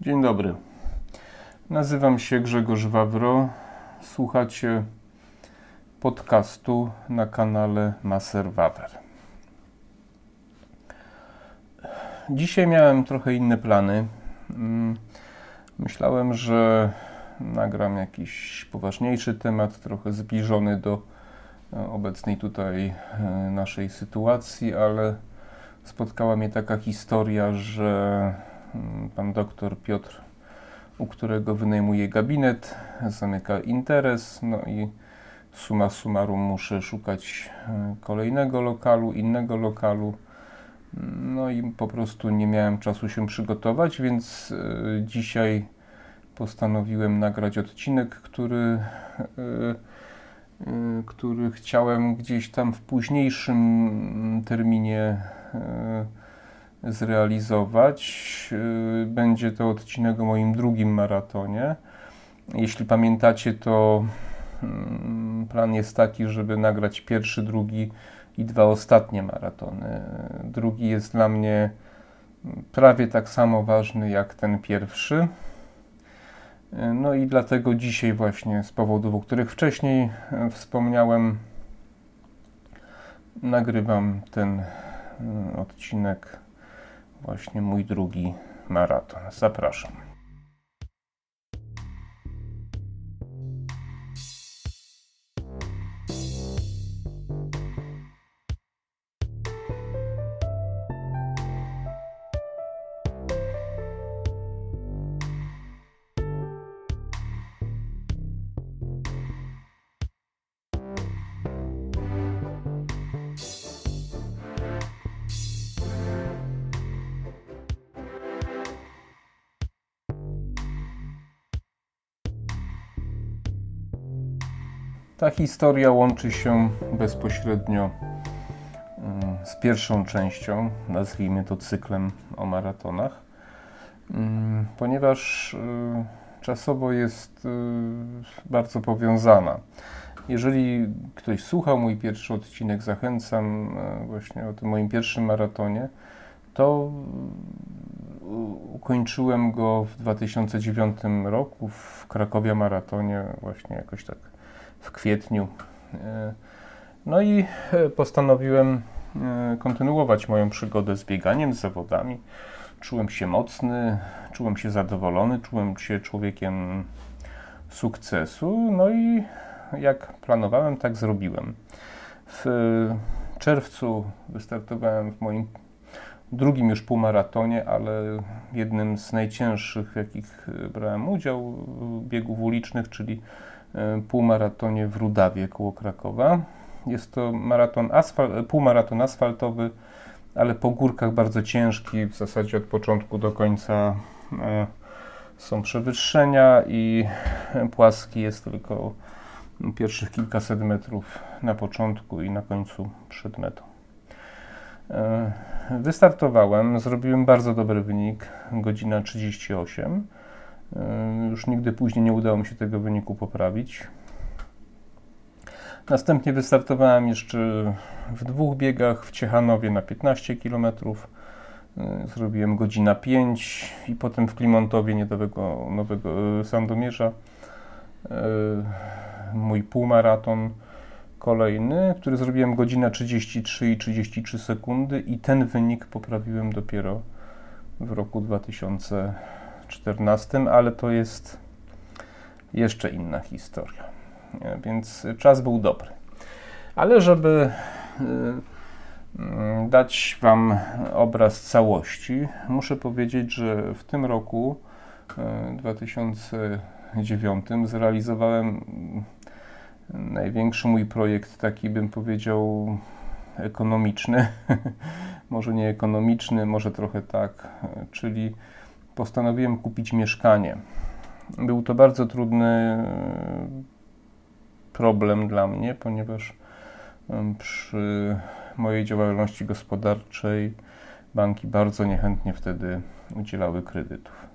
Dzień dobry. Nazywam się Grzegorz Wawro. Słuchacie podcastu na kanale Maser Wawer. Dzisiaj miałem trochę inne plany. Mm, myślałem, że nagram jakiś poważniejszy temat, trochę zbliżony do e, obecnej tutaj e, naszej sytuacji, ale spotkała mnie taka historia, że pan doktor Piotr, u którego wynajmuję gabinet, zamyka interes, no i suma summarum muszę szukać e, kolejnego lokalu, innego lokalu. No i po prostu nie miałem czasu się przygotować, więc dzisiaj postanowiłem nagrać odcinek, który, e, e, który chciałem gdzieś tam w późniejszym terminie e, zrealizować. Będzie to odcinek o moim drugim maratonie. Jeśli pamiętacie, to mm, plan jest taki, żeby nagrać pierwszy, drugi i dwa ostatnie maratony. Drugi jest dla mnie prawie tak samo ważny jak ten pierwszy. No i dlatego dzisiaj właśnie z powodów, o których wcześniej e, wspomniałem, nagrywam ten e, odcinek, właśnie mój drugi maraton. Zapraszam. Ta historia łączy się bezpośrednio mm, z pierwszą częścią, nazwijmy to cyklem o maratonach, mm, ponieważ y, czasowo jest y, bardzo powiązana. Jeżeli ktoś słuchał mój pierwszy odcinek, zachęcam y, właśnie o tym moim pierwszym maratonie, to ukończyłem go w 2009 roku w Krakowie maratonie, właśnie jakoś tak w kwietniu. E, no i e, postanowiłem e, kontynuować moją przygodę z bieganiem, z zawodami. Czułem się mocny, czułem się zadowolony, czułem się człowiekiem sukcesu. No i jak planowałem, tak zrobiłem. W czerwcu wystartowałem w moim drugim już półmaratonie, ale jednym z najcięższych, w jakich brałem udział, biegów ulicznych, czyli półmaratonie w Rudawie koło Krakowa. Jest to maraton asfal półmaraton asfaltowy, ale po górkach bardzo ciężki, w zasadzie od początku do końca e, są przewyższenia i płaski jest tylko pierwszych kilkaset metrów na początku i na końcu przed metą. E, wystartowałem, zrobiłem bardzo dobry wynik, godzina 38 już nigdy później nie udało mi się tego wyniku poprawić. Następnie wystartowałem jeszcze w dwóch biegach w Ciechanowie na 15 km. Zrobiłem godzina 5 i potem w Klimontowie niedaleko Nowego Sandomierza mój półmaraton kolejny, który zrobiłem godzina 33 i 33 sekundy i ten wynik poprawiłem dopiero w roku 2000 14, ale to jest jeszcze inna historia. Więc czas był dobry. Ale żeby y, y, dać Wam obraz całości, muszę powiedzieć, że w tym roku 2009 y, zrealizowałem największy mój projekt, taki bym powiedział ekonomiczny, może nie ekonomiczny, może trochę tak, czyli postanowiłem kupić mieszkanie. Był to bardzo trudny e, problem dla mnie, ponieważ przy mojej działalności gospodarczej banki bardzo niechętnie wtedy udzielały kredytów.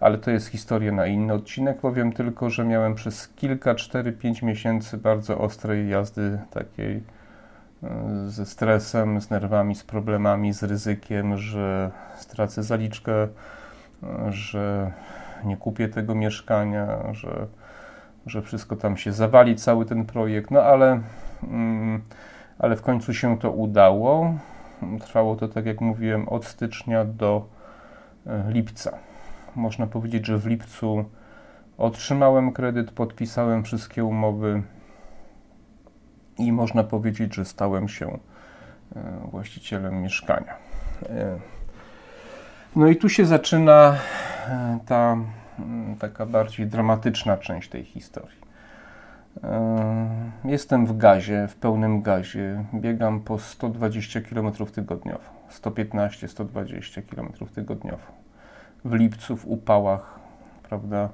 Ale to jest historia na inny odcinek. Powiem tylko, że miałem przez kilka, 4-5 miesięcy bardzo ostrej jazdy takiej e, ze stresem, z nerwami, z problemami, z ryzykiem, że stracę zaliczkę że nie kupię tego mieszkania, że, że wszystko tam się zawali, cały ten projekt. No ale, mm, ale w końcu się to udało. Trwało to, tak jak mówiłem, od stycznia do e, lipca. Można powiedzieć, że w lipcu otrzymałem kredyt, podpisałem wszystkie umowy i można powiedzieć, że stałem się e, właścicielem mieszkania. E, no i tu się zaczyna ta mm, taka bardziej dramatyczna część tej historii. Jestem w gazie, w pełnym gazie. Biegam po 120 km tygodniowo, 115-120 km tygodniowo. W lipcu, w upałach, prawda,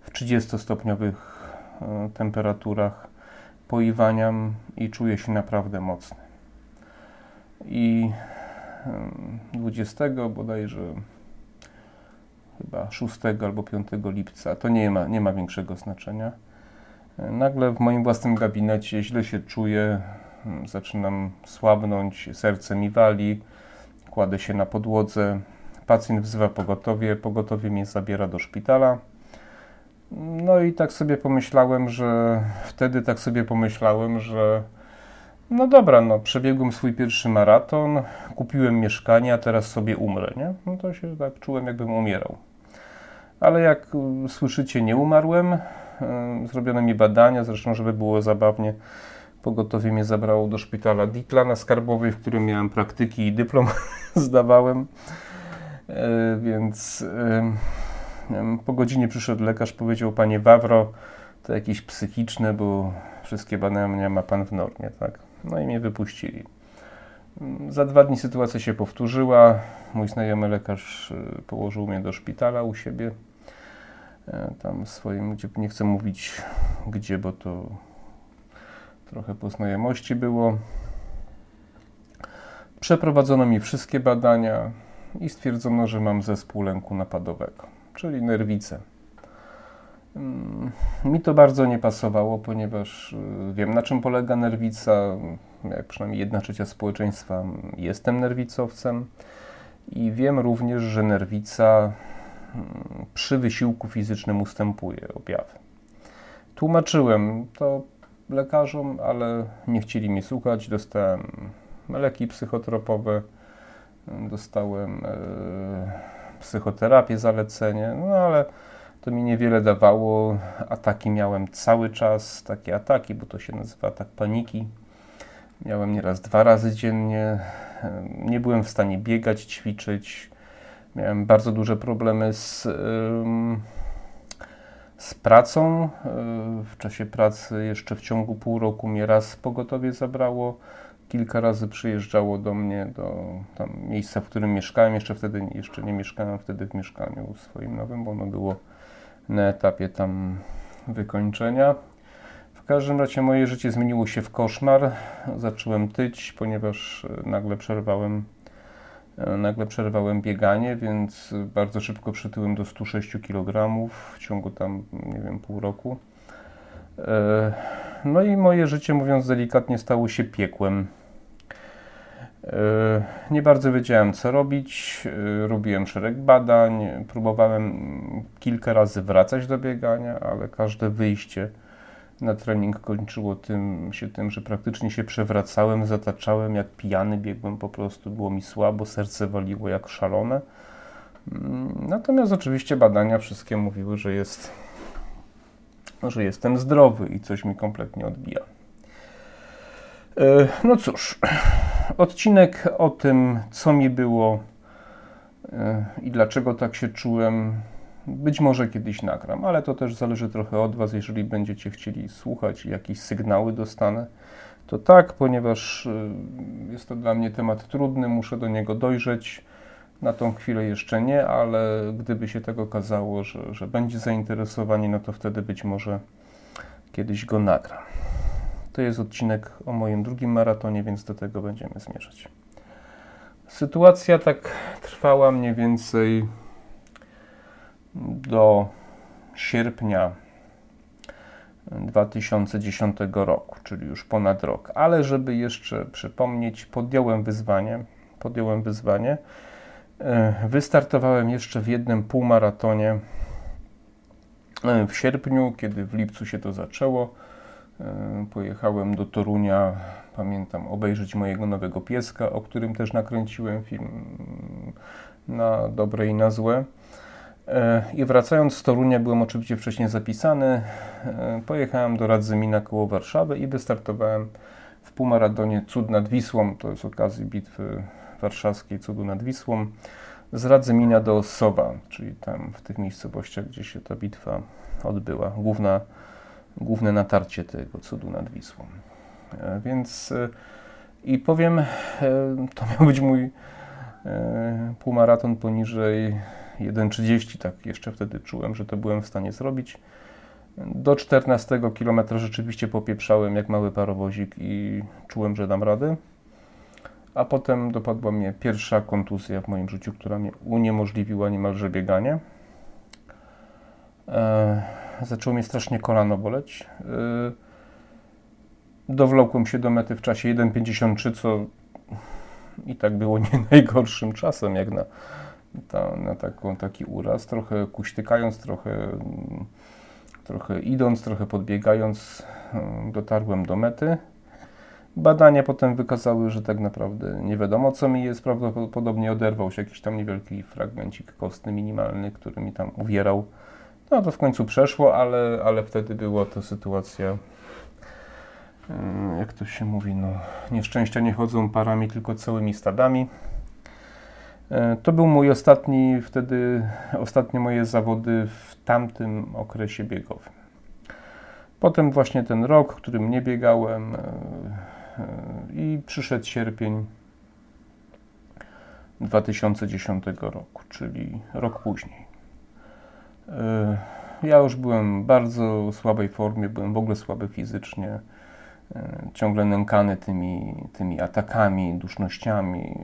w 30-stopniowych e, temperaturach poiwaniam i czuję się naprawdę mocny. I 20 bodajże chyba 6 albo 5 lipca, to nie ma, nie ma większego znaczenia. Nagle w moim własnym gabinecie źle się czuję, zaczynam słabnąć, serce mi wali, kładę się na podłodze. Pacjent wzywa pogotowie, pogotowie mnie zabiera do szpitala. No i tak sobie pomyślałem, że wtedy tak sobie pomyślałem, że no dobra, no przebiegłem swój pierwszy maraton, kupiłem mieszkanie, a teraz sobie umrę, nie? No to się tak czułem, jakbym umierał. Ale jak słyszycie, nie umarłem. Zrobiono mi badania, zresztą, żeby było zabawnie, pogotowie mnie zabrało do szpitala Dikla na Skarbowej, w którym miałem praktyki i dyplom zdawałem. E, więc po godzinie przyszedł lekarz, powiedział, panie Wawro, to jakieś psychiczne, bo wszystkie badania ma pan w normie, tak? No i mnie wypuścili. Za dwa dni sytuacja się powtórzyła. Mój znajomy lekarz y, położył mnie do szpitala u siebie. E, tam swoim, gdzie nie chcę mówić gdzie, bo to trochę po znajomości było. Przeprowadzono mi wszystkie badania i stwierdzono, że mam zespół lęku napadowego, czyli nerwice. Mm, mi to bardzo nie pasowało, ponieważ y, wiem na czym polega nerwica. Jak przynajmniej jedna trzecia społeczeństwa jestem nerwicowcem i wiem również, że nerwica mm, przy wysiłku fizycznym ustępuje objawy. Tłumaczyłem to lekarzom, ale nie chcieli mnie słuchać. Dostałem leki psychotropowe, dostałem e, psychoterapię, zalecenie, no ale to mi niewiele dawało. Ataki miałem cały czas, takie ataki, bo to się nazywa atak paniki. Miałem nieraz dwa razy dziennie. Nie byłem w stanie biegać, ćwiczyć. Miałem bardzo duże problemy z, z pracą. W czasie pracy jeszcze w ciągu pół roku mnie raz pogotowie zabrało. Kilka razy przyjeżdżało do mnie do tam miejsca, w którym mieszkałem. Jeszcze wtedy jeszcze nie mieszkałem wtedy w mieszkaniu swoim nowym, bo ono było na etapie tam wykończenia. W każdym razie moje życie zmieniło się w koszmar. Zacząłem tyć, ponieważ e, nagle przerwałem e, nagle przerwałem bieganie, więc bardzo szybko przytyłem do 106 kg w ciągu tam, nie wiem, pół roku. E, no i moje życie, mówiąc delikatnie, stało się piekłem. Nie bardzo wiedziałem, co robić. Robiłem szereg badań, próbowałem kilka razy wracać do biegania, ale każde wyjście na trening kończyło tym, się tym, że praktycznie się przewracałem, zataczałem, jak pijany biegłem po prostu, było mi słabo, serce waliło jak szalone. Natomiast oczywiście badania wszystkie mówiły, że jest, że jestem zdrowy i coś mi kompletnie odbija. E, no cóż, odcinek o tym, co mi było e, i dlaczego tak się czułem, być może kiedyś nagram, ale to też zależy trochę od Was. Jeżeli będziecie chcieli słuchać i jakieś sygnały dostanę, to tak, ponieważ e, jest to dla mnie temat trudny, muszę do niego dojrzeć. Na tą chwilę jeszcze nie, ale gdyby się tego okazało, że, że będzie zainteresowanie, no to wtedy być może kiedyś go nagram. To jest odcinek o moim drugim maratonie, więc do tego będziemy zmierzać. Sytuacja tak trwała mniej więcej do sierpnia 2010 roku, czyli już ponad rok. Ale żeby jeszcze przypomnieć, podjąłem wyzwanie, podjąłem wyzwanie Wystartowałem jeszcze w jednym półmaratonie w sierpniu, kiedy w lipcu się to zaczęło. Pojechałem do Torunia, pamiętam, obejrzeć mojego nowego pieska, o którym też nakręciłem film na dobre i na złe. E, I wracając z Torunia, byłem oczywiście wcześniej zapisany. E, pojechałem do Radzymina koło Warszawy i wystartowałem w półmaratonie Cud nad Wisłą. To jest okazji bitwy warszawskiej Cudu nad Wisłą. Z Radzymina do Ossowa, czyli tam w tych miejscowościach, gdzie się ta bitwa odbyła. Główna, główne natarcie tego Cudu nad Wisłą. E, więc i powiem, to miał być mój półmaraton poniżej 1,30, tak jeszcze wtedy czułem, że to byłem w stanie zrobić. Do 14 km rzeczywiście popieprzałem jak mały parowozik i czułem, że dam radę. A potem dopadła mnie pierwsza kontuzja w moim życiu, która mnie uniemożliwiła niemalże bieganie. Zaczęło mnie strasznie kolano boleć. Eee, dowlokłem się do mety w czasie 1,53, co i tak było nie najgorszym czasem, jak na ta, na taką, taki uraz, trochę kuśtykając, trochę, trochę idąc, trochę podbiegając, mm, dotarłem do mety. Badania potem wykazały, że tak naprawdę nie wiadomo co mi jest, prawdopodobnie oderwał się jakiś tam niewielki fragmencik kostny, minimalny, który mi tam uwierał. No to w końcu przeszło, ale, ale wtedy była to sytuacja, mm, jak to się mówi, no, nieszczęścia nie chodzą parami, tylko całymi stadami. E, to był mój ostatni, wtedy ostatnie moje zawody w tamtym okresie biegowym. Potem właśnie ten rok, którym nie biegałem e, e, i przyszedł sierpień 2010 roku, czyli rok później. Ja już byłem w bardzo słabej formie, byłem w ogóle słaby fizycznie. E, ciągle nękany tymi, tymi atakami, dusznościami.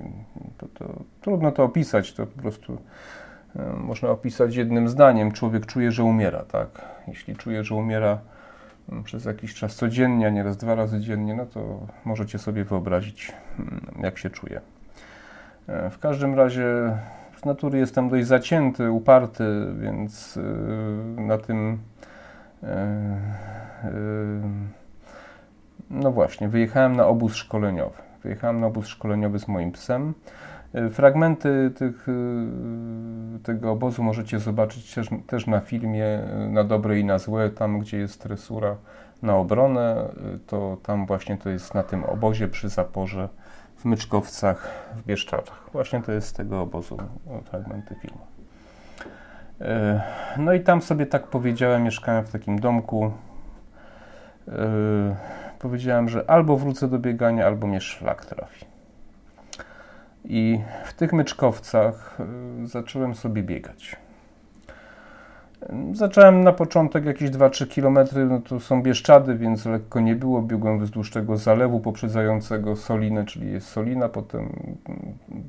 To, to, trudno to opisać, to po prostu e, można opisać jednym zdaniem. Człowiek czuje, że umiera, tak? Jeśli czuje, że umiera mm, przez jakiś czas codziennie, a nieraz dwa razy dziennie, no to możecie sobie wyobrazić, mm, jak się czuje. E, w każdym razie z natury jestem dość zacięty, uparty, więc na tym no właśnie, wyjechałem na obóz szkoleniowy. Wyjechałem na obóz szkoleniowy z moim psem. Fragmenty tych, tego obozu możecie zobaczyć też, na filmie na dobre i na złe, tam gdzie jest tresura na obronę, to tam właśnie to jest na tym obozie przy zaporze w Myczkowcach w Bieszczadach. Właśnie to jest z tego obozu fragmenty filmu. No i tam sobie tak powiedziałem, mieszkałem w takim domku powiedziałem, że albo wrócę do biegania, albo mnie szlak trafi. I w tych myczkowcach y, zacząłem sobie biegać. Zacząłem na początek jakieś 2-3 km, no to są Bieszczady, więc lekko nie było. Biegłem wzdłuż tego zalewu poprzedzającego Solinę, czyli jest Solina, potem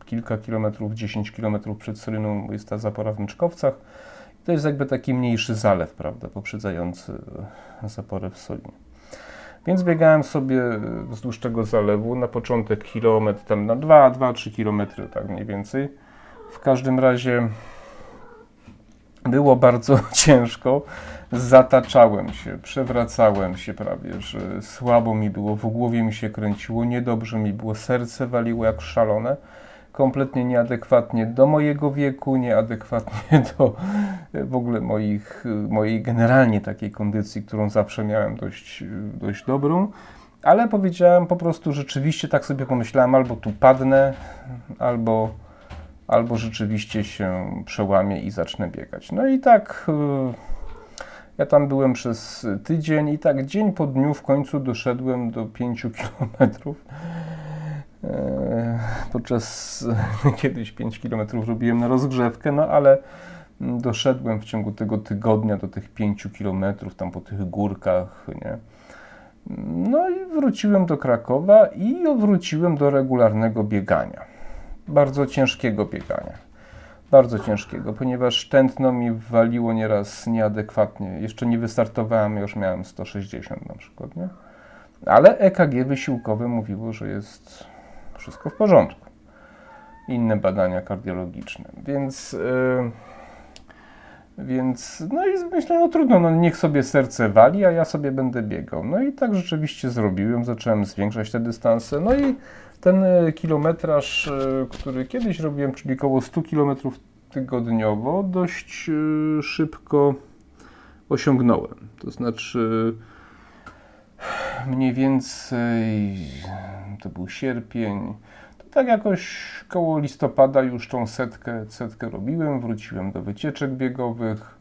kilka kilometrów, 10 kilometrów przed Soliną jest ta zapora w Myczkowcach. To jest jakby taki mniejszy zalew, prawda, poprzedzający zaporę w Solinie. Więc biegałem sobie wzdłuż tego zalewu na początek kilometr, tam na 2-3 kilometry, tak mniej więcej. W każdym razie było bardzo ciężko. Zataczałem się, przewracałem się prawie, że słabo mi było, w głowie mi się kręciło, niedobrze mi było, serce waliło jak szalone kompletnie nieadekwatnie do mojego wieku, nieadekwatnie do w ogóle moich, mojej generalnie takiej kondycji, którą zawsze miałem dość, dość dobrą. Ale powiedziałem po prostu rzeczywiście, tak sobie pomyślałem, albo tu padnę, albo, albo rzeczywiście się przełamię i zacznę biegać. No i tak y, ja tam byłem przez tydzień i tak dzień po dniu w końcu doszedłem do 5 kilometrów. E, podczas kiedyś 5 km robiłem na rozgrzewkę, no ale doszedłem w ciągu tego tygodnia do tych 5 km, tam po tych górkach, nie? No i wróciłem do Krakowa i wróciłem do regularnego biegania. Bardzo ciężkiego biegania. Bardzo ciężkiego, ponieważ tętno mi waliło nieraz nieadekwatnie. Jeszcze nie wystartowałem, już miałem 160 na przykład, nie? Ale EKG wysiłkowe mówiło, że jest wszystko w porządku. inne badania kardiologiczne. Więc, yy, więc no i myślę, no trudno, no niech sobie serce wali, a ja sobie będę biegał. No i tak rzeczywiście zrobiłem, zacząłem zwiększać te dystanse. No i ten e, kilometraż, e, który kiedyś robiłem, czyli około 100 km tygodniowo, dość e, szybko osiągnąłem. To znaczy mniej więcej to był sierpień, tak jakoś koło listopada już tą setkę, setkę robiłem, wróciłem do wycieczek biegowych,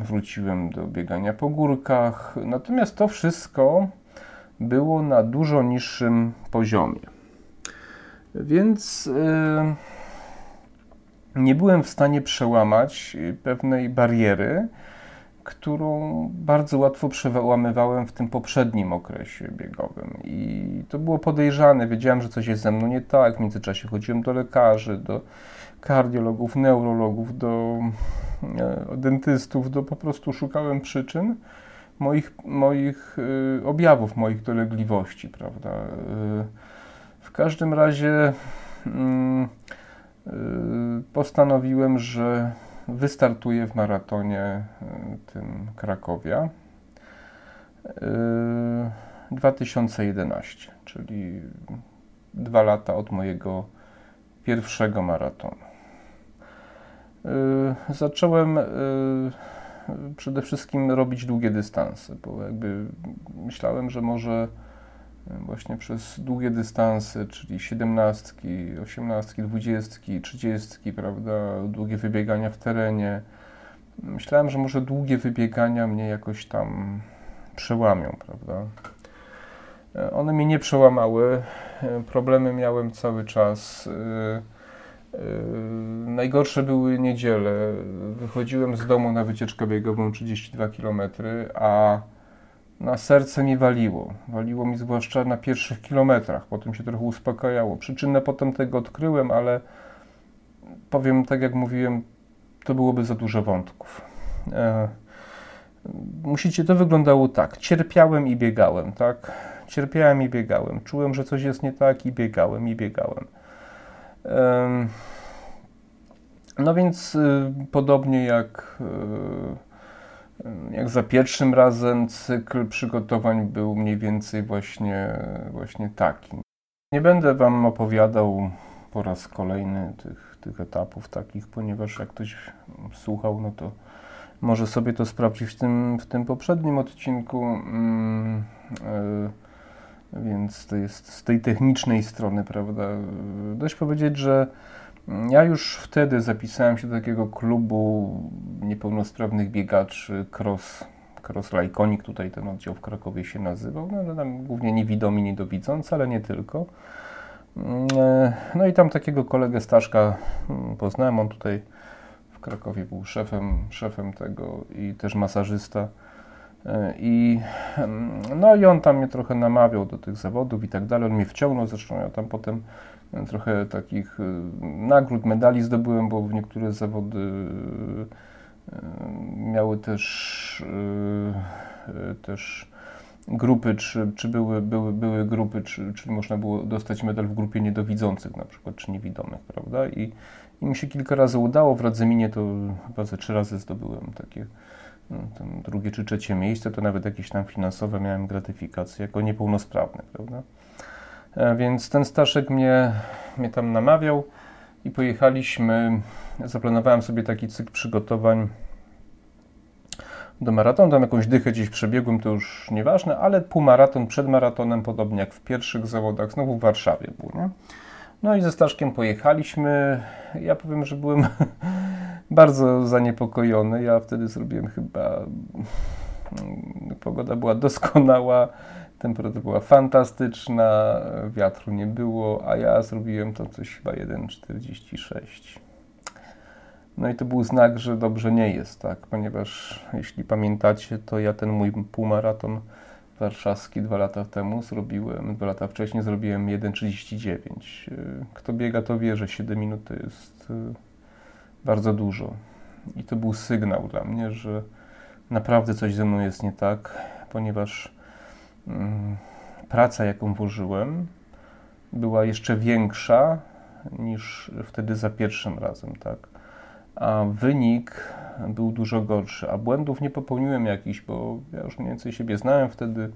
wróciłem do biegania po górkach, natomiast to wszystko było na dużo niższym poziomie. Więc yy, nie byłem w stanie przełamać pewnej bariery, którą bardzo łatwo przełamywałem w tym poprzednim okresie biegowym. I to było podejrzane. Wiedziałem, że coś jest ze mną nie tak. W międzyczasie chodziłem do lekarzy, do kardiologów, neurologów, do e, dentystów, do po prostu szukałem przyczyn moich, moich y, objawów, moich dolegliwości, prawda. Y, w każdym razie mm, postanowiłem, że wystartuję w maratonie tym Krakowia 2011, czyli dwa lata od mojego pierwszego maratonu. Zacząłem przede wszystkim robić długie dystanse, bo jakby myślałem, że może e, właśnie przez długie dystanse, czyli 17, 18, 20, 30, prawda, długie wybiegania w terenie. Myślałem, że może długie wybiegania mnie jakoś tam przełamią, prawda. E, one mnie nie przełamały. E, problemy miałem cały czas. Najgorsze były niedziele. Wychodziłem z domu na wycieczkę biegową 32 km, a na serce mi waliło. Waliło mi zwłaszcza na pierwszych kilometrach, potem się trochę uspokajało. Przyczynę potem tego odkryłem, ale powiem tak jak mówiłem, to byłoby za dużo wątków. E, musicie, to wyglądało tak. Cierpiałem i biegałem, tak? Cierpiałem i biegałem. Czułem, że coś jest nie tak i biegałem i biegałem. No więc y, podobnie jak, y, jak za pierwszym razem, cykl przygotowań był mniej więcej właśnie, właśnie taki. Nie będę Wam opowiadał po raz kolejny tych, tych etapów takich, ponieważ jak ktoś słuchał, no to może sobie to sprawdzić w tym, w tym poprzednim odcinku. Mm, y, więc to jest z tej technicznej strony, prawda? Dość powiedzieć, że ja już wtedy zapisałem się do takiego klubu niepełnosprawnych biegaczy Cross, Cross Lajkonik, tutaj ten oddział w Krakowie się nazywał, no ale tam głównie niewidomi, niedowidzący, ale nie tylko. No i tam takiego kolegę Staszka poznałem, on tutaj w Krakowie był szefem, szefem tego i też masażysta. E, I, no i on tam mnie trochę namawiał do tych zawodów i tak dalej. On mnie wciągnął, zresztą ja tam potem e, trochę takich e, nagród, medali zdobyłem, bo niektóre zawody miały też, też grupy, czy, czy były, były, były grupy, czy, czy można było dostać medal w grupie niedowidzących na przykład, czy niewidomych, prawda? I, i mi się kilka razy udało, w Radzyminie to chyba ze trzy razy zdobyłem takie no, drugie czy trzecie miejsce, to nawet jakieś tam finansowe miałem gratyfikacje jako niepełnosprawny, prawda? E, więc ten Staszek mnie, mnie tam namawiał i pojechaliśmy, zaplanowałem sobie taki cykl przygotowań do maratonu, tam jakąś dychę gdzieś przebiegłem, to już nieważne, ale półmaraton przed maratonem, podobnie jak w pierwszych zawodach, znowu w Warszawie był, nie? No i ze Staszkiem pojechaliśmy. Ja powiem, że byłem bardzo zaniepokojony. Ja wtedy zrobiłem chyba. Mm, pogoda była doskonała, temperatura była fantastyczna, wiatru nie było, a ja zrobiłem to coś chyba 1,46. No i to był znak, że dobrze nie jest, tak? Ponieważ jeśli pamiętacie, to ja ten mój półmaraton warszawski dwa lata temu zrobiłem, dwa lata wcześniej zrobiłem 1,39. Kto biega, to wie, że 7 minut to jest y, bardzo dużo. I to był sygnał dla mnie, że naprawdę coś ze mną jest nie tak, ponieważ praca, jaką włożyłem, była jeszcze większa niż wtedy za pierwszym razem, tak? A wynik był dużo gorszy, a błędów nie popełniłem jakichś, bo ja już mniej więcej siebie znałem wtedy,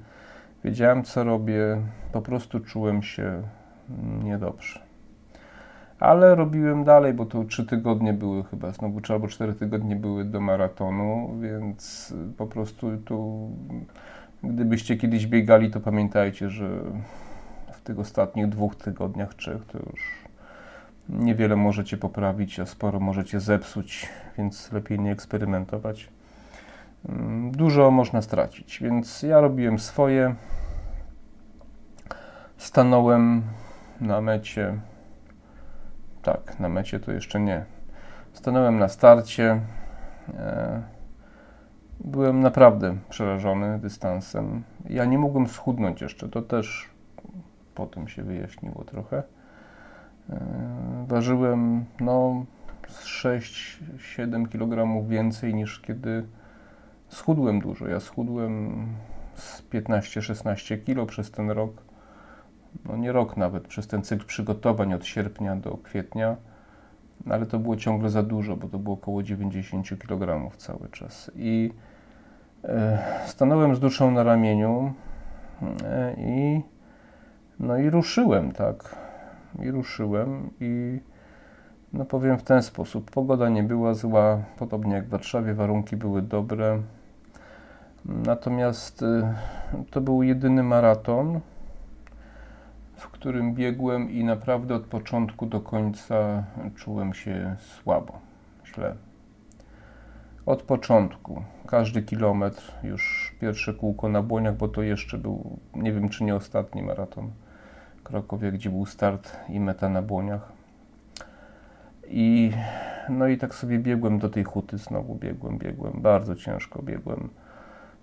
wiedziałem co robię, po prostu czułem się niedobrze. Ale robiłem dalej, bo to trzy tygodnie były chyba, znowu czy albo cztery tygodnie były do maratonu, więc po prostu tu, gdybyście kiedyś biegali, to pamiętajcie, że w tych ostatnich dwóch tygodniach, trzech, to już niewiele możecie poprawić, a sporo możecie zepsuć, więc lepiej nie eksperymentować. Mm, dużo można stracić, więc ja robiłem swoje. Stanąłem na mecie. Tak, na mecie to jeszcze nie. Stanąłem na starcie. E, byłem naprawdę przerażony dystansem. Ja nie mogłem schudnąć jeszcze, to też potem się wyjaśniło trochę. E, ważyłem no 6-7 kg więcej niż kiedy schudłem dużo. Ja schudłem z 15-16 kg przez ten rok. No nie rok nawet, przez ten cykl przygotowań od sierpnia do kwietnia, ale to było ciągle za dużo, bo to było około 90 kg cały czas. I stanąłem z duszą na ramieniu e, i no i ruszyłem, tak i ruszyłem i no powiem w ten sposób, pogoda nie była zła, podobnie jak w Warszawie, warunki były dobre. Natomiast y, to był jedyny maraton, w którym biegłem i naprawdę od początku do końca czułem się słabo, źle. Od początku, każdy kilometr, już pierwsze kółko na błoniach, bo to jeszcze był, nie wiem czy nie ostatni maraton Krakowie, gdzie był start i meta na błoniach. I no i tak sobie biegłem do tej huty, znowu biegłem, biegłem, bardzo ciężko biegłem,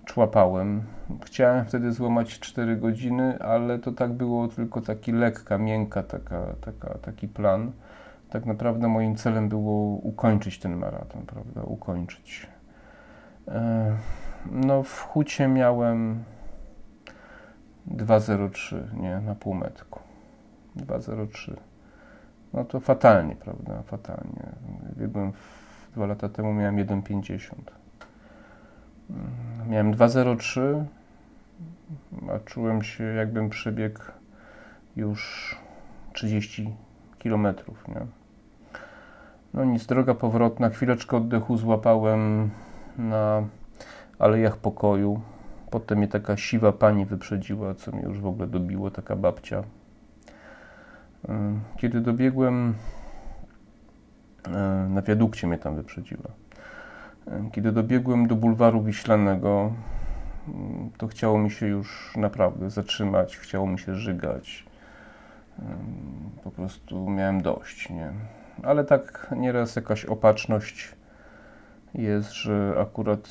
człapałem. Chciałem wtedy złamać 4 godziny, ale to tak było tylko taki lekka, miękka taka, taka, taki plan. Tak naprawdę moim celem było ukończyć ten maraton, prawda, ukończyć. E, no w hucie miałem 2,03 nie, na półmetku. 2,03. No to fatalnie, prawda? Fatalnie. Biegłem dwa lata temu, miałem 1,50. Mm, miałem 2,03, a czułem się jakbym przebiegł już 30 kilometrów, nie? No nic, droga powrotna, chwileczkę oddechu złapałem na Alejach Pokoju. Potem mnie taka siwa pani wyprzedziła, co mnie już w ogóle dobiło, taka babcia. Kiedy dobiegłem, na wiadukcie mnie tam wyprzedziła. Kiedy dobiegłem do bulwaru Wiślanego, to chciało mi się już naprawdę zatrzymać, chciało mi się żygać. Po prostu miałem dość, nie? Ale tak nieraz jakaś opatrzność jest, że akurat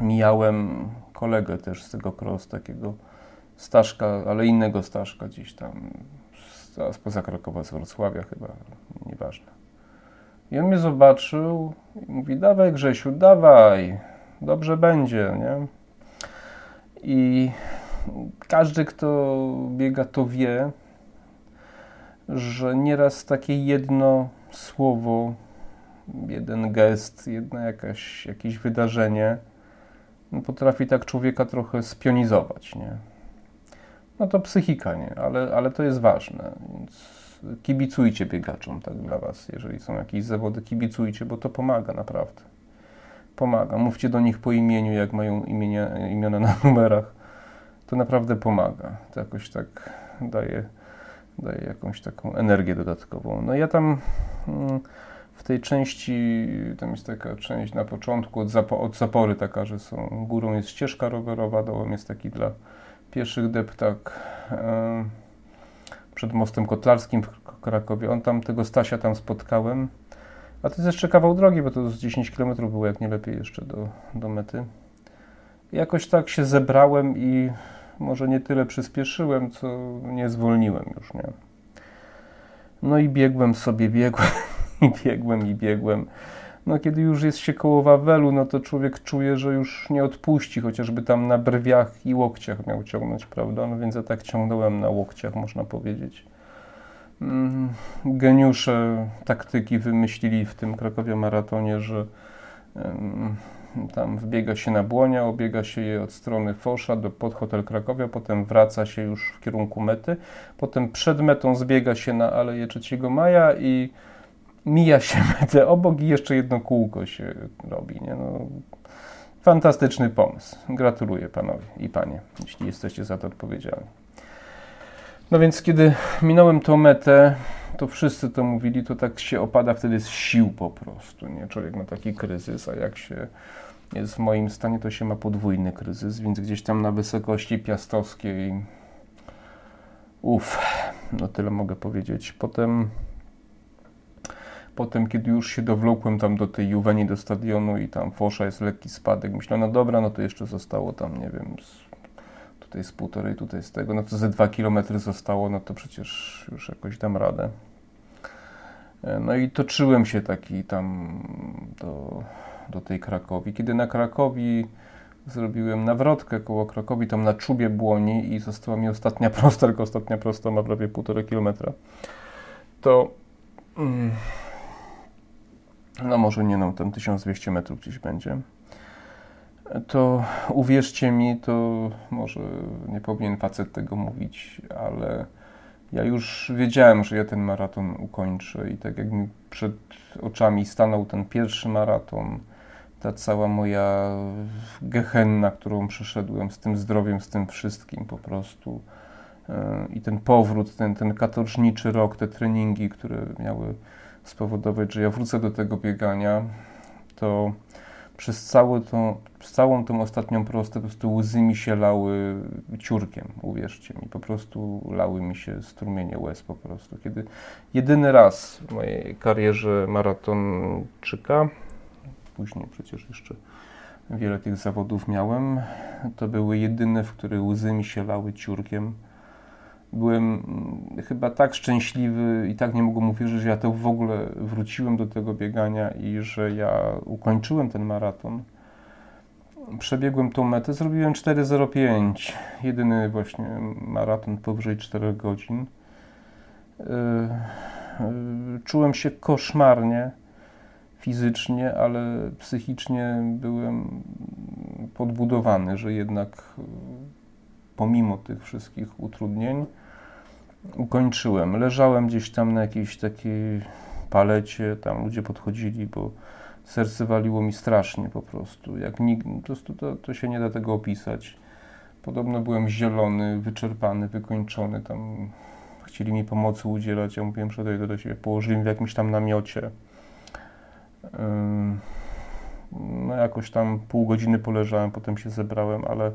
mijałem kolegę też z tego cross, takiego Staszka, ale innego Staszka gdzieś tam spoza Krakowa, z Wrocławia chyba, nieważne. I on mnie zobaczył i mówi, dawaj Grzesiu, dawaj, dobrze będzie, nie? I każdy, kto biega, to wie, że nieraz takie jedno słowo, jeden gest, jedno jakaś, jakieś wydarzenie potrafi tak człowieka trochę spionizować, nie? No to psychika, nie? Ale, ale to jest ważne, więc kibicujcie biegaczom, tak dla Was. Jeżeli są jakieś zawody, kibicujcie, bo to pomaga naprawdę. Pomaga. Mówcie do nich po imieniu, jak mają imienia, imiona na numerach. To naprawdę pomaga. To jakoś tak daje, daje jakąś taką energię dodatkową. No ja tam... Hmm, w tej części, tam jest taka część na początku, od, zapo od zapory taka, że są, górą jest ścieżka rowerowa, dołem jest taki dla pieszych deptak przed mostem kotlarskim w Krakowie. On tam, tego Stasia tam spotkałem, a to jest jeszcze kawał drogi, bo to z 10 km było jak nie lepiej jeszcze do, do mety. I jakoś tak się zebrałem i może nie tyle przyspieszyłem, co nie zwolniłem już, nie? No i biegłem sobie, biegłem i biegłem i biegłem. No kiedy już jest się koło Wawelu, no to człowiek czuje, że już nie odpuści, chociażby tam na brwiach i łokciach miał ciągnąć, prawda? No więc ja tak ciągnąłem na łokciach, można powiedzieć. mm, geniusze taktyki wymyślili w tym Krakowie maratonie, że tam wbiega się na Błonia, obiega się je od strony Fosza do pod hotel Krakowia, potem wraca się już w kierunku mety, potem przed metą zbiega się na Aleję 3 Maja i mija się metę obok i jeszcze jedno kółko się robi. Nie? No, fantastyczny pomysł. Gratuluję panowie i panie, jeśli jesteście za to odpowiedzialni. No więc kiedy minąłem tą metę, to wszyscy to mówili, to tak się opada wtedy z sił po prostu. Nie? Człowiek ma taki kryzys, a jak się jest w moim stanie, to się ma podwójny kryzys, więc gdzieś tam na wysokości piastowskiej uff, no tyle mogę powiedzieć. Potem Potem, kiedy już się dowlokłem tam do tej Juweni, do stadionu i tam Fosza jest lekki spadek, myślałem, no dobra, no to jeszcze zostało tam, nie wiem, z, tutaj z półtorej, tutaj z tego, no to ze dwa kilometry zostało, no to przecież już jakoś dam radę. E, no i toczyłem się taki tam do, do tej Krakowi. Kiedy na Krakowi zrobiłem nawrotkę koło Krakowi, tam na czubie Błoni i została mi ostatnia prosta, tylko ostatnia prosta ma prawie półtorej kilometra, to... Mm, no może nie no, tam 1200 metrów gdzieś będzie, to uwierzcie mi, to może nie powinien facet tego mówić, ale ja już wiedziałem, że ja ten maraton ukończę i tak jak mi przed oczami stanął ten pierwszy maraton, ta cała moja gehenna, którą przeszedłem z tym zdrowiem, z tym wszystkim po prostu. E, i ten powrót, ten, ten katorżniczy rok, te treningi, które miały spowodować, że ja wrócę do tego biegania, to przez, całe to, przez całą tą ostatnią prostę po prostu łzy mi się lały ciurkiem, uwierzcie mi. Po prostu lały mi się strumienie łez po prostu. Kiedy jedyny raz w mojej karierze maratonczyka, później przecież jeszcze wiele tych zawodów miałem, to były jedyne, w których łzy mi się lały ciurkiem byłem mm, chyba tak szczęśliwy i tak nie mogłem uwierzyć, że ja to w ogóle wróciłem do tego biegania i że ja ukończyłem ten maraton. Przebiegłem tą metę, zrobiłem 4.05, jedyny właśnie maraton powyżej 4 godzin. E, e, czułem się koszmarnie fizycznie, ale psychicznie byłem podbudowany, że jednak pomimo tych wszystkich utrudnień ukończyłem. Leżałem gdzieś tam na jakiejś takiej palecie, tam ludzie podchodzili, bo serce waliło mi strasznie po prostu. Jak nikt, po prostu to, to się nie da tego opisać. Podobno byłem zielony, wyczerpany, wykończony, tam chcieli mi pomocy udzielać, ja mówiłem, że dojdę do siebie, położyli w jakimś tam namiocie. No jakoś tam pół godziny poleżałem, potem się zebrałem, ale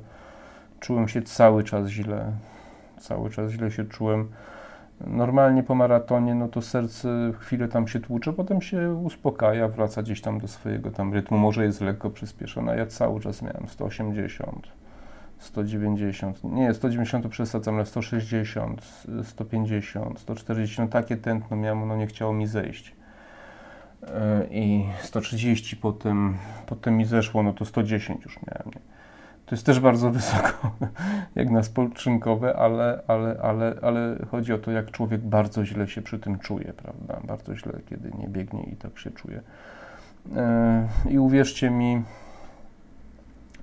czułem się cały czas źle cały czas źle się czułem. Normalnie po maratonie, no to serce chwilę tam się tłucze, potem się uspokaja, wraca gdzieś tam do swojego tam rytmu, może jest lekko przyspieszona. Ja cały czas miałem 180, 190, nie, 190 to przesadzam, ale 160, 150, 140, no takie tętno miałem, no nie chciało mi zejść. E, I 130 potem, potem mi zeszło, no to 110 już miałem. Nie? To jest też bardzo wysoko, jak na spoczynkowe, ale, ale, ale, ale chodzi o to, jak człowiek bardzo źle się przy tym czuje, prawda? Bardzo źle, kiedy nie biegnie i tak się czuje. E, I uwierzcie mi,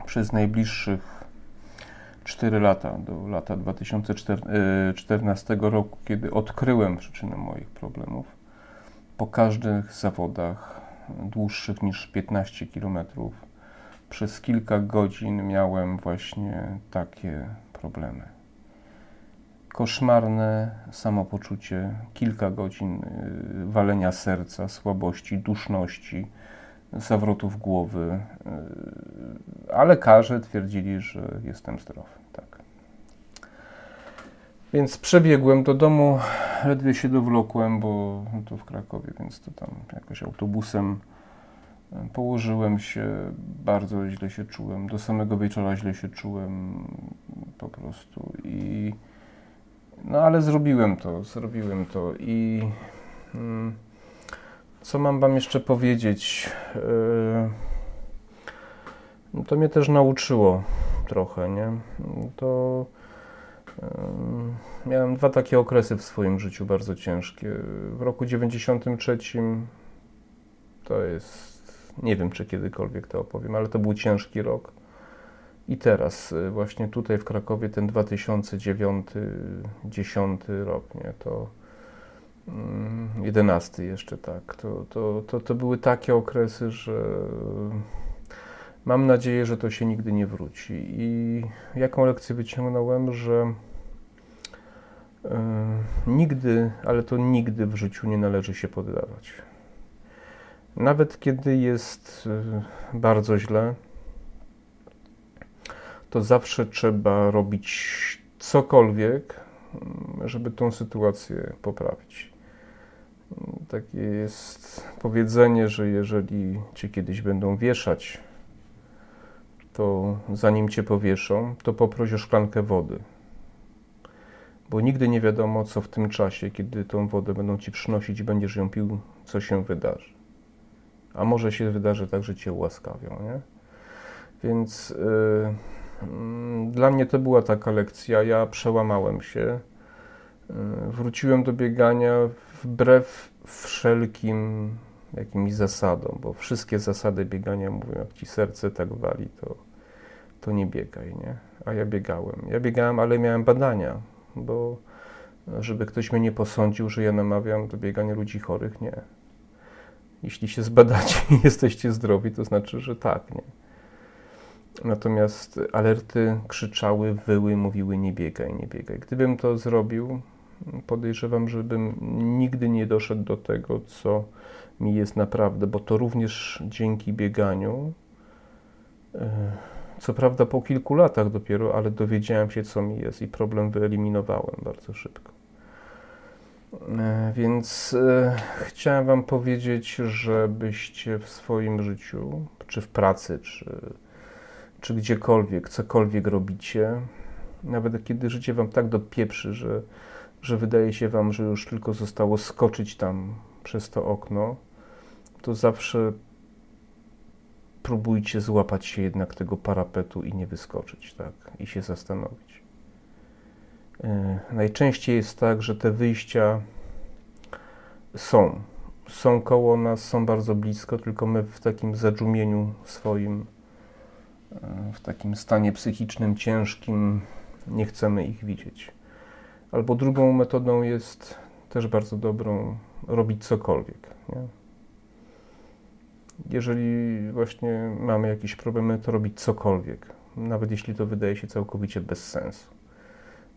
przez najbliższych 4 lata, do lata 2014 e, roku, kiedy odkryłem przyczynę moich problemów, po każdych zawodach dłuższych niż 15 kilometrów, przez kilka godzin miałem właśnie takie problemy. Koszmarne samopoczucie, kilka godzin y, walenia serca, słabości, duszności, zawrotów głowy, y, a lekarze twierdzili, że jestem zdrowy. Tak. Więc przebiegłem do domu, ledwie się dowlokłem, bo to w Krakowie, więc to tam jakoś autobusem Położyłem się, bardzo źle się czułem. Do samego wieczora źle się czułem po prostu. I no ale zrobiłem to, zrobiłem to. I hmm, co mam Wam jeszcze powiedzieć? Yy, to mnie też nauczyło trochę, nie? To Miałem dwa takie okresy w swoim życiu bardzo ciężkie. W roku 93 to jest, nie wiem czy kiedykolwiek to opowiem, ale to był ciężki rok. I teraz, y, właśnie tutaj w Krakowie, ten 2009-10 rok, nie, to 11 mm, jeszcze tak, to, to, to, to były takie okresy, że mam nadzieję, że to się nigdy nie wróci. I jaką lekcję wyciągnąłem, że yy, nigdy, ale to nigdy w życiu nie należy się poddawać. Nawet kiedy jest yy, bardzo źle, to zawsze trzeba robić cokolwiek, mm, żeby tą sytuację poprawić. Takie jest powiedzenie, że jeżeli cię kiedyś będą wieszać, to zanim cię powieszą, to poproś o szklankę wody. Bo nigdy nie wiadomo, co w tym czasie, kiedy tą wodę będą ci przynosić i będziesz ją pił, co się wydarzy. A może się wydarzy tak, że cię ułaskawią, nie? Więc yy, yy, dla mnie to była taka lekcja. Ja przełamałem się. Yy, wróciłem do biegania wbrew wszelkim jakimś zasadom, bo wszystkie zasady biegania mówią, jak ci serce tak wali, to, to nie biegaj, nie? A ja biegałem. Ja biegałem, ale miałem badania, bo żeby ktoś mnie nie posądził, że ja namawiam do biegania ludzi chorych, nie. Jeśli się zbadacie i jesteście zdrowi, to znaczy, że tak, nie. Natomiast alerty krzyczały, wyły, mówiły nie biegaj, nie biegaj. Gdybym to zrobił, podejrzewam, żebym nigdy nie doszedł do tego, co mi jest naprawdę, bo to również dzięki bieganiu. E, co prawda po kilku latach dopiero, ale dowiedziałem się, co mi jest i problem wyeliminowałem bardzo szybko. E, więc e, chciałem Wam powiedzieć, żebyście w swoim życiu, czy w pracy, czy, czy gdziekolwiek, cokolwiek robicie, nawet kiedy życie Wam tak dopieprzy, że że wydaje się Wam, że już tylko zostało skoczyć tam przez to okno, to zawsze próbujcie złapać się jednak tego parapetu i nie wyskoczyć, tak? I się zastanowić. Yy, najczęściej jest tak, że te wyjścia są. Są koło nas, są bardzo blisko, tylko my w takim zadżumieniu swoim, yy, w takim stanie psychicznym ciężkim nie chcemy ich widzieć. Albo drugą metodą jest też bardzo dobrą robić cokolwiek. Nie? Jeżeli właśnie mamy jakieś problemy, to robić cokolwiek, nawet jeśli to wydaje się całkowicie bez sensu,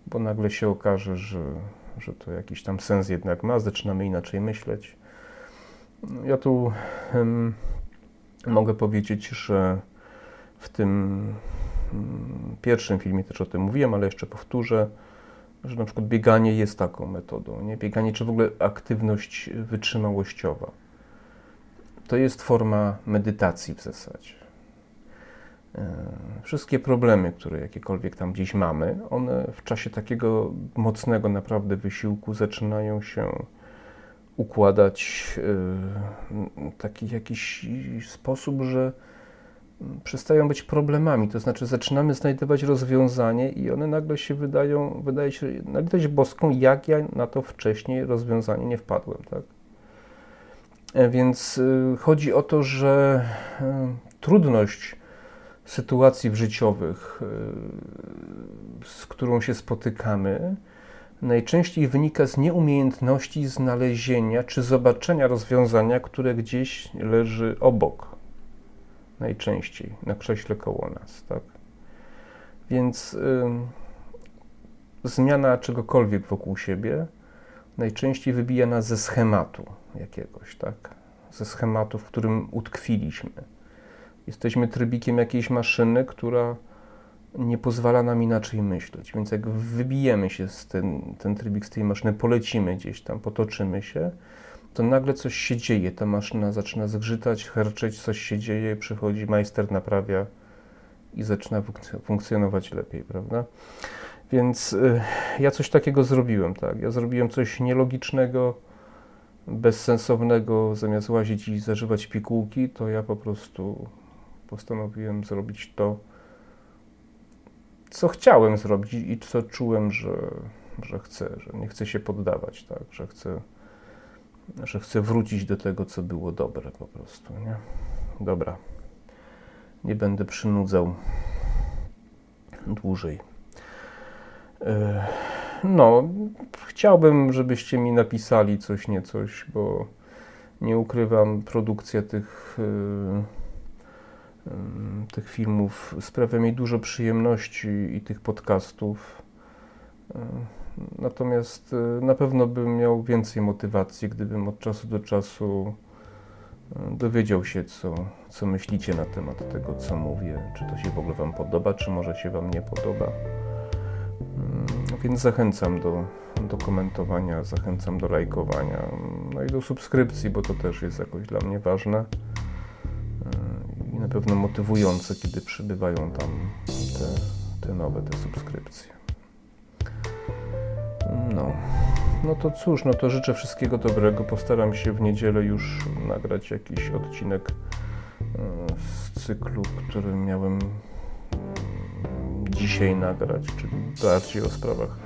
bo nagle się okaże, że, że to jakiś tam sens jednak ma, zaczynamy inaczej myśleć. Ja tu um, mogę powiedzieć, że w tym um, pierwszym filmie też o tym mówiłem, ale jeszcze powtórzę że na przykład bieganie jest taką metodą, nie? Bieganie czy w ogóle aktywność wytrzymałościowa. To jest forma medytacji w zasadzie. E, wszystkie problemy, które jakiekolwiek tam gdzieś mamy, one w czasie takiego mocnego naprawdę wysiłku zaczynają się układać w taki jakiś sposób, że przestają być problemami, to znaczy zaczynamy znajdować rozwiązanie i one nagle się wydają, wydaje się na litość boską, jak ja na to wcześniej rozwiązanie nie wpadłem, tak? E, więc y, chodzi o to, że trudność sytuacji życiowych, y, z którą się spotykamy, najczęściej wynika z nieumiejętności znalezienia czy zobaczenia rozwiązania, które gdzieś leży obok najczęściej na krześle koło nas, tak? Więc y, zmiana czegokolwiek wokół siebie najczęściej wybija nas ze schematu jakiegoś, tak? Ze schematu, w którym utkwiliśmy. Jesteśmy trybikiem jakiejś maszyny, która nie pozwala nam inaczej myśleć. Więc jak wybijemy się z ten, ten trybik z tej maszyny, polecimy gdzieś tam, potoczymy się, to nagle coś się dzieje. Ta maszyna zaczyna zgrzytać, herczeć, coś się dzieje, przychodzi majster, naprawia i zaczyna funkcjonować lepiej, prawda? Więc y, ja coś takiego zrobiłem, tak. Ja zrobiłem coś nielogicznego, bezsensownego, zamiast łazić i zażywać pigułki, to ja po prostu postanowiłem zrobić to, co chciałem zrobić i co czułem, że, że chcę, że nie chcę się poddawać, tak, że chcę, że chcę wrócić do tego, co było dobre po prostu, nie? Dobra. Nie będę przynudzał dłużej. E, no, chciałbym, żebyście mi napisali coś, nie coś, bo nie ukrywam, produkcja tych, e, tych filmów sprawia mi dużo przyjemności i tych podcastów. Natomiast na pewno bym miał więcej motywacji, gdybym od czasu do czasu dowiedział się, co, co myślicie na temat tego, co mówię. Czy to się w ogóle Wam podoba, czy może się Wam nie podoba. Więc zachęcam do, do komentowania, zachęcam do lajkowania, no i do subskrypcji, bo to też jest jakoś dla mnie ważne na pewno motywujące, kiedy przybywają tam te, te nowe, te subskrypcje. No. No to cóż, no to życzę wszystkiego dobrego. Postaram się w niedzielę już nagrać jakiś odcinek z cyklu, który miałem dzisiaj nagrać, czyli bardziej o sprawach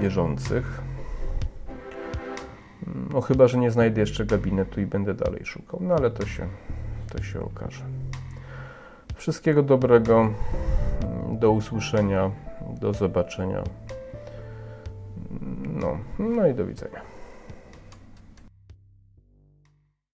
bieżących. No chyba, że nie znajdę jeszcze gabinetu i będę dalej szukał, no ale to się, to się okaże. Wszystkiego dobrego, do usłyszenia, do zobaczenia. No, no i do widzenia.